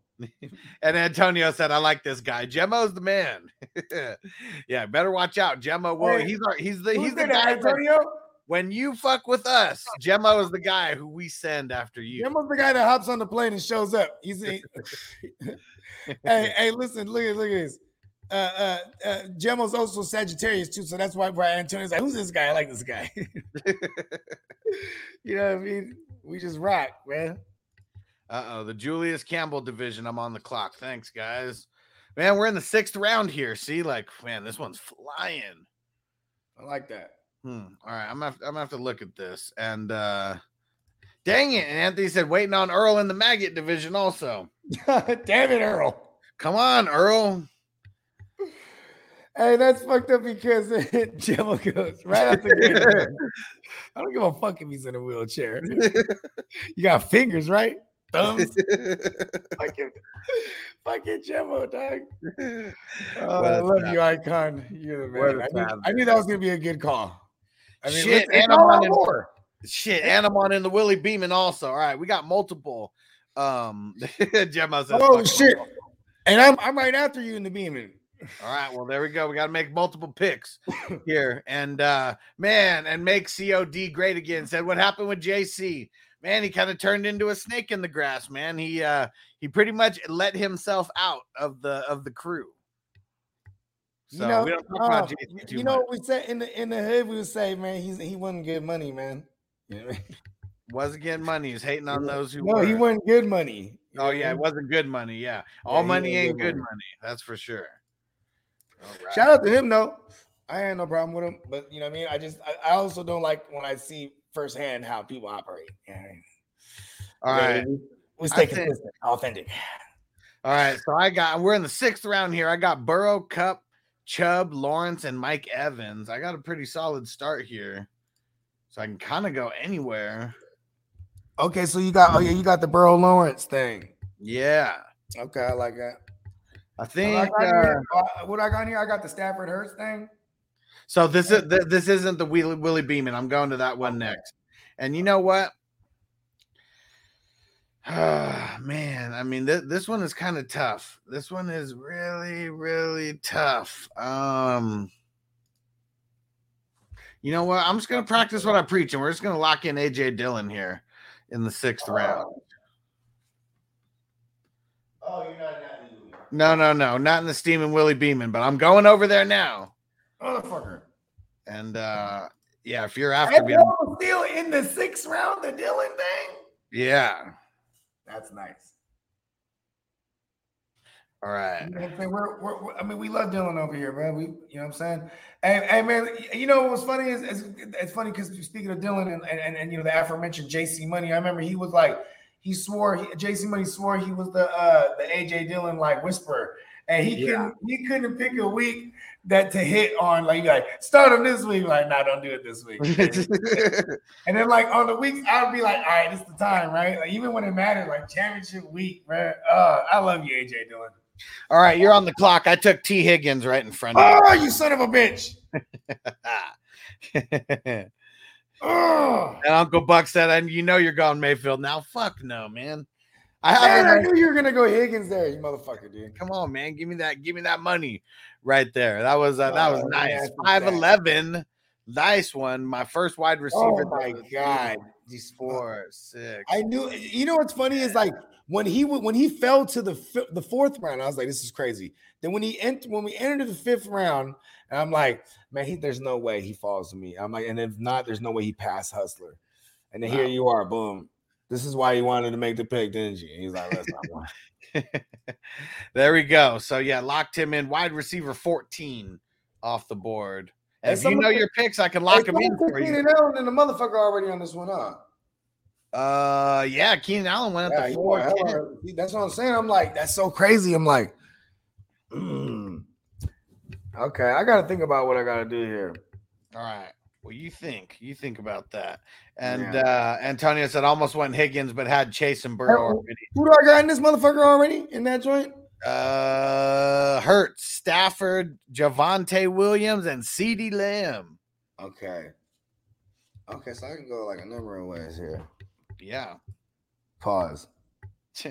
And Antonio said, "I like this guy. Gemmo's the man. yeah, better watch out. Gemmo. Well, Hey, he's our. He's the. He's the guy. that- Antonio. When you fuck with us, Gemma is the guy who we send after you. Gemma's the guy that hops on the plane and shows up. He's he- hey, hey, listen, look at look at this. Uh, uh, uh, Gemmo's also Sagittarius too, so that's why Brian Antonio's like, "Who's this guy? I like this guy." you know what I mean? We just rock, man. Uh oh, the Julius Campbell division. I'm on the clock. Thanks, guys. Man, we're in the sixth round here. See, like, man, this one's flying. I like that. Hmm. All right, I'm gonna have, I'm gonna have to look at this. And uh dang it, and Anthony said waiting on Earl in the maggot division also. Damn it, Earl. Come on, Earl. Hey, that's fucked up because Gemma goes right after. the gate. I don't give a fuck if he's in a wheelchair. you got fingers, right? Thumbs. fucking, fucking Gemma, dog. Oh, I love tap. you, icon. You're the man. I knew, I knew that was gonna be a good call. I mean, Shit, and I'm on out in- Shit, and I'm on in the Willie Beeman also. All right, we got multiple. Um Gemma says, Oh shit! And I'm I'm right after you in the beaming. All right, well, there we go. We got to make multiple picks here. And uh man, and make COD great again. Said what happened with JC? Man, he kind of turned into a snake in the grass, man. He uh he pretty much let himself out of the of the crew. So you know, we don't talk about uh, JC too you know much. what we say in the in the hood. We would say, man, he's he wasn't good money, man. You know what I mean? Wasn't getting money. He's hating on those who No, were. he wasn't good money. Oh yeah, it wasn't good money. Yeah, all he money ain't good money. money. That's for sure. Right. Shout out to him though. I had no problem with him, but you know what I mean. I just I, I also don't like when I see firsthand how people operate. You know what I mean? All Yeah, right. we, stay consistent, authentic. All right, so I got we're in the sixth round here. I got Burrow, Kupp, Chubb, Lawrence, and Mike Evans. I got a pretty solid start here, so I can kind of go anywhere. Okay, so you got oh yeah, you got the Burrow Lawrence thing. Yeah, Okay, I like that. I What think. I got Uh, here, uh, what I got here, I got the Stafford Hurts thing. so this is this isn't the Willie, Willie Beeman. I'm going to that one next. And you know what? Ah, man, I mean th- this one is kind of tough. This one is really, really tough. Um, you know what? I'm just gonna practice what I preach, and we're just gonna lock in AJ Dillon here in the sixth round. Oh, you're not in that No, no, no, not in the Steam and Willie Beeman, but I'm going over there now. motherfucker. And uh yeah, if you're after me, still in the sixth round, the Dillon thing. yeah. That's nice. All right. You know? We're, we're, we're- I mean, we love Dillon over here, man. We, you know what I'm saying? And, and man, you know what's funny is, is it's funny because speaking of Dillon and, and, and, you know, the aforementioned JC Money, I remember he was like, he swore, he, JC Money swore he was the uh the AJ Dillon like whisperer. And he couldn't he couldn't pick a week that to hit on. Like, like start on this week. Like, nah, don't do it this week. and then like on the weeks, I'd be like, all right, it's the time, right? Like even when it mattered, like championship week, man. Uh, I love you, AJ Dillon. All right, you're on the clock. I took Tee Higgins right in front of Oh, you son of a bitch. And Uncle Buck said, and you know you're going Mayfield. Now, fuck no, man. I man, I knew you were gonna go Higgins there, you motherfucker, dude. Come on, man. Give me that. Give me that money right there. That was uh, that was Oh, nice. Five eleven. Nice one. My first wide receiver. Oh my god. These four, six. I knew. You know what's funny is like when he when he fell to the the fourth round, I was like, this is crazy. Then when he entered when we entered the fifth round, and I'm like, man, he, there's no way he falls to me. I'm like, and if not, there's no way he passed Hustler. And then here you are, boom. This is why you wanted to make the pick, didn't you? He's like, that's not why. there we go. So yeah, locked him in. Wide receiver 14 off the board. And Hey, if you know your picks, I can lock Hey, him in someone put for you. Keenan Allen and the motherfucker already on this one, huh? Uh, yeah, Keenan Allen went Yeah, at he the four. hella- That's what I'm saying. I'm like, that's so crazy. I'm like, mm. okay, I got to think about what I got to do here. All right. Well, you think you think about that. And Yeah. uh Antonio said almost went Higgins, but had Chase and Burrow already. Who do I got in this motherfucker already in that joint? Uh Hurts, Stafford, Javonte Williams, and CeeDee Lamb. Okay. Okay, so I can go like a number of ways here. Yeah. Pause.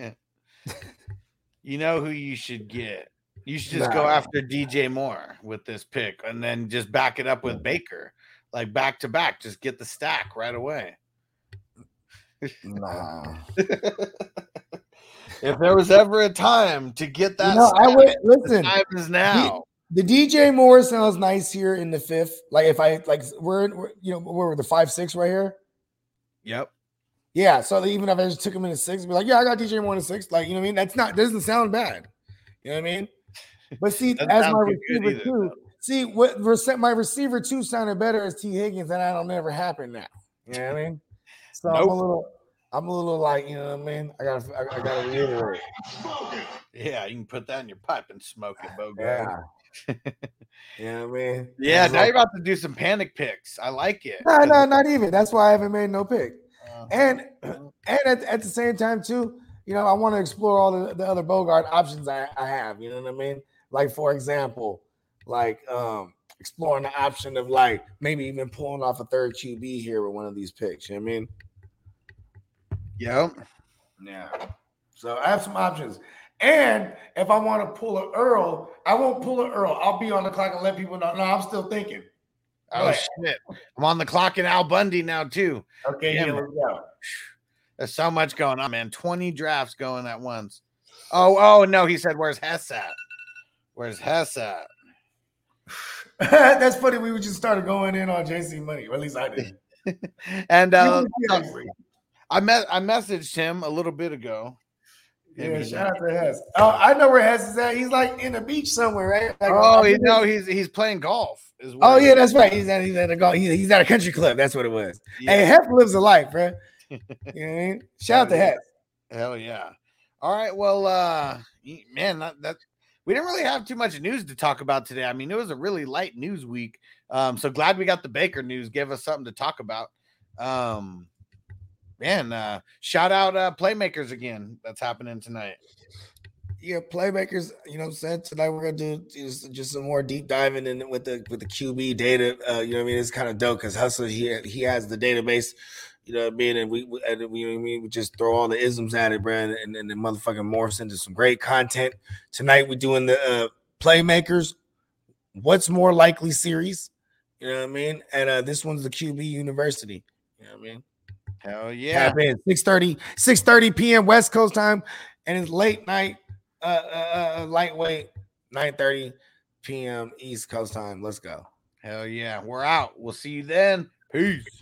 you know who you should get. You should just go after DJ Moore with this pick and then just back it up with Baker. Like back to back. Just get the stack right away. Nah. If there was ever a time to get that You know, I would the listen. time is now. The DJ Moore sounds nice here in the fifth. Like if I like we're, we're you know we're the five six right here. Yep. Yeah, so even if I just took him in the six, be like, yeah, I got DJ Moore in the six. Like you know what I mean? That's not doesn't sound bad. You know what I mean? But see, as my receiver either, two, though. See what my receiver two sounded better as Tee Higgins, and that'll never happen now. You know what I mean? So I'm a little, I'm a little like, you know what I mean? I gotta, I, I gotta reiterate. Yeah, you can put that in your pipe and smoke it, Bogart. Yeah. you know what I mean? Yeah, now like- you're about to do some panic picks. I like it. No, no, not even. That's why I haven't made no pick. Uh, And and at, at the same time too, you know, I want to explore all the, the other Bogart options I, I have. You know what I mean? Like for example, like um exploring the option of like maybe even pulling off a third QB here with one of these picks. You know what I mean? Yep. Yeah. So I have some options. And if I want to pull an Earl, I won't pull an Earl. I'll be on the clock and let people know. No, I'm still thinking. Oh shit. I'm on the clock in Al Bundy now too. Okay, here we go. There's so much going on, man. 20 drafts going at once. Oh, oh no, he said, Where's Hess at? Where's Hess at? That's funny. We just started going in on JC Money, or at least I did. And uh I met I messaged him a little bit ago. Yeah, shout out to Hess. Oh, I know where Hess is at. He's like in the beach somewhere, right? Like, Oh, he, no, he's he's playing golf. Is Oh yeah, that's right. He's at he's at a golf. He's, he's at a country club. That's what it was. Yeah. Hey, Hess lives a life, bro. You know what I mean? Shout out to. Hess. Hell yeah. All right. Well, uh man, that, that we didn't really have too much news to talk about today. I mean, it was a really light news week. Um, so glad we got the Baker news, give us something to talk about. Um man, uh shout out uh playmakers again. That's happening tonight. Yeah, playmakers. You know, what I'm saying tonight we're gonna do just, just some more deep diving in with the with the QB data. Uh, you know, what I mean, it's kind of dope because Hustler he he has the database. You know what I mean? And we, we, and we, you know I mean? we just throw all the isms at it, bro, and, and, and the motherfucking morphs into some great content. Tonight we're doing the uh, playmakers. What's more likely series? You know what I mean? And uh, this one's the QB University. You know what I mean? Hell yeah. Tap in 6:30, 6:30 p.m. West Coast time, and it's late night, uh, uh, uh lightweight, 9:30 p.m. East Coast time. Let's go. Hell yeah. We're out. We'll see you then. Peace.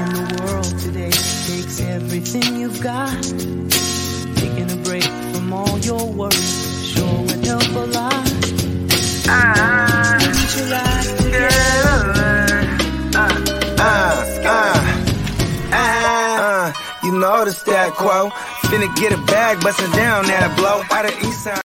Know the stat quo. Finna get a bag, bustin' down that blow. Out of east side.